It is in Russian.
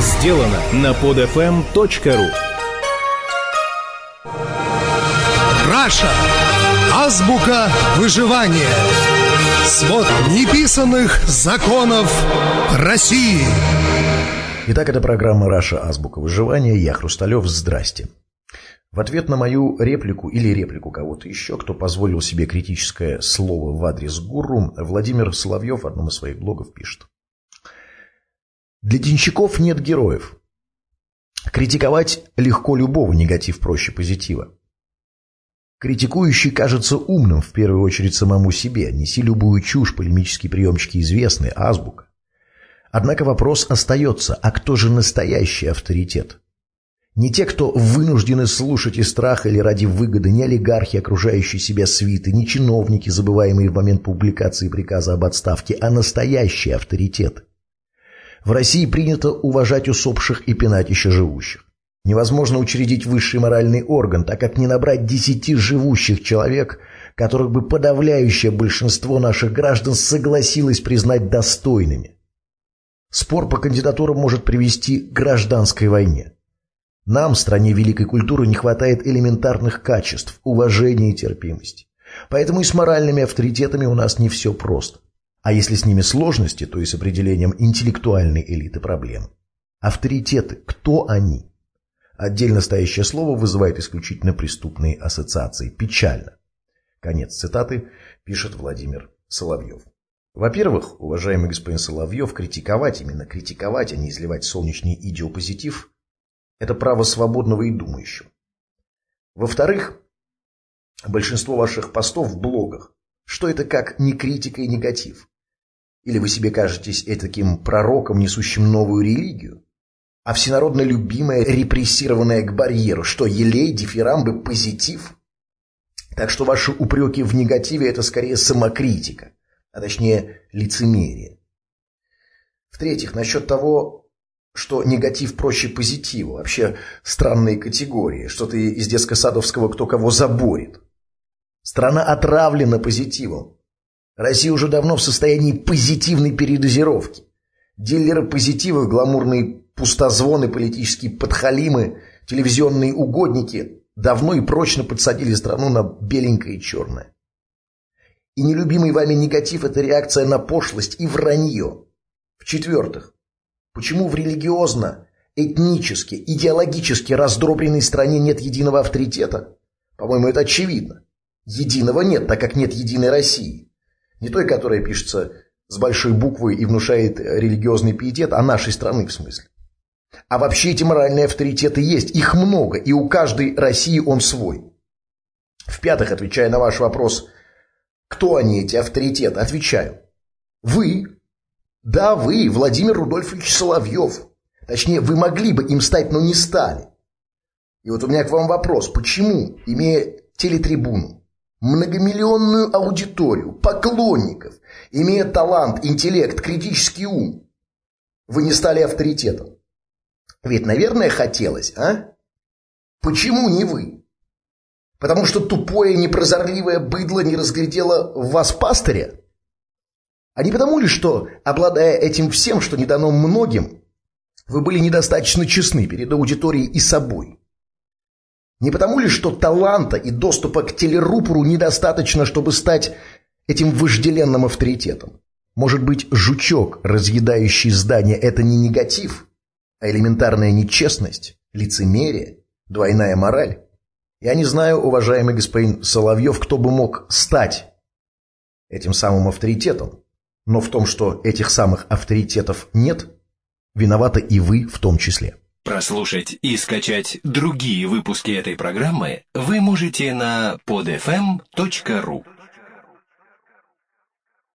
сделано на podfm.ru Раша. Азбука выживания. Свод неписанных законов России. Итак, это программа «Раша. Азбука выживания». Я Хрусталев. Здрасте. В ответ на мою реплику или реплику кого-то еще, кто позволил себе критическое слово в адрес гуру, Владимир Соловьев в одном из своих блогов пишет. Для денщиков нет героев. Критиковать легко любого, негатив проще позитива. Критикующий кажется умным, в первую очередь самому себе. Неси любую чушь, полемические приемчики известны, азбука. Однако вопрос остается, а кто же настоящий авторитет? Не те, кто вынуждены слушать из страха или ради выгоды, не олигархи, окружающие себя свиты, не чиновники, забываемые в момент публикации приказа об отставке, а настоящий авторитет. В России принято уважать усопших и пинать еще живущих. Невозможно учредить высший моральный орган, так как не набрать десяти живущих человек, которых бы подавляющее большинство наших граждан согласилось признать достойными. Спор по кандидатурам может привести к гражданской войне. Нам, стране великой культуры, не хватает элементарных качеств, уважения и терпимости. Поэтому и с моральными авторитетами у нас не все просто. А если с ними сложности, то и с определением интеллектуальной элиты проблем. Авторитеты, кто они? Отдельно стоящее слово вызывает исключительно преступные ассоциации. Печально. Конец цитаты, пишет Владимир Соловьев. Во-первых, уважаемый господин Соловьев, критиковать, именно критиковать, а не изливать солнечный идиопозитив – это право свободного и думающего. Во-вторых, большинство ваших постов в блогах, что это как не критика и негатив? Или вы себе кажетесь таким пророком, несущим новую религию? а всенародно любимая, репрессированная к барьеру, что елей, дифирамбы, позитив. Так что ваши упреки в негативе – это скорее самокритика, а точнее лицемерие. В-третьих, насчет того, что негатив проще позитива. Вообще странные категории. Что-то из детско-садовского «кто кого заборет». Страна отравлена позитивом. Россия уже давно в состоянии позитивной передозировки. Дилеры позитива, гламурные пустозвоны, политические подхалимы, телевизионные угодники давно и прочно подсадили страну на беленькое и черное. И нелюбимый вами негатив – это реакция на пошлость и вранье. В-четвертых, почему в религиозно, этнически, идеологически раздробленной стране нет единого авторитета? По-моему, это очевидно. Единого нет, так как нет единой России. Не той, которая пишется с большой буквы и внушает религиозный пиетет, а нашей страны в смысле. А вообще эти моральные авторитеты есть, их много, и у каждой России он свой. В-пятых, отвечая на ваш вопрос, кто они, эти авторитеты, отвечаю. Вы, да вы, Владимир Рудольфович Соловьев. Точнее, вы могли бы им стать, но не стали. И вот у меня к вам вопрос, почему, имея телетрибуну, многомиллионную аудиторию, поклонников, имея талант, интеллект, критический ум, вы не стали авторитетом? Ведь, наверное, хотелось, а? Почему не вы? Потому что тупое, непрозорливое быдло не разглядело в вас пастыря? А не потому ли, что, обладая этим всем, что не дано многим, вы были недостаточно честны перед аудиторией и собой? Не потому ли, что таланта и доступа к телерупору недостаточно, чтобы стать этим вожделенным авторитетом? Может быть, жучок, разъедающий здание, это не негатив, а элементарная нечестность, лицемерие, двойная мораль. Я не знаю, уважаемый господин Соловьев, кто бы мог стать этим самым авторитетом, но в том, что этих самых авторитетов нет, виноваты и вы в том числе. Прослушать и скачать другие выпуски этой программы вы можете на podfm.ru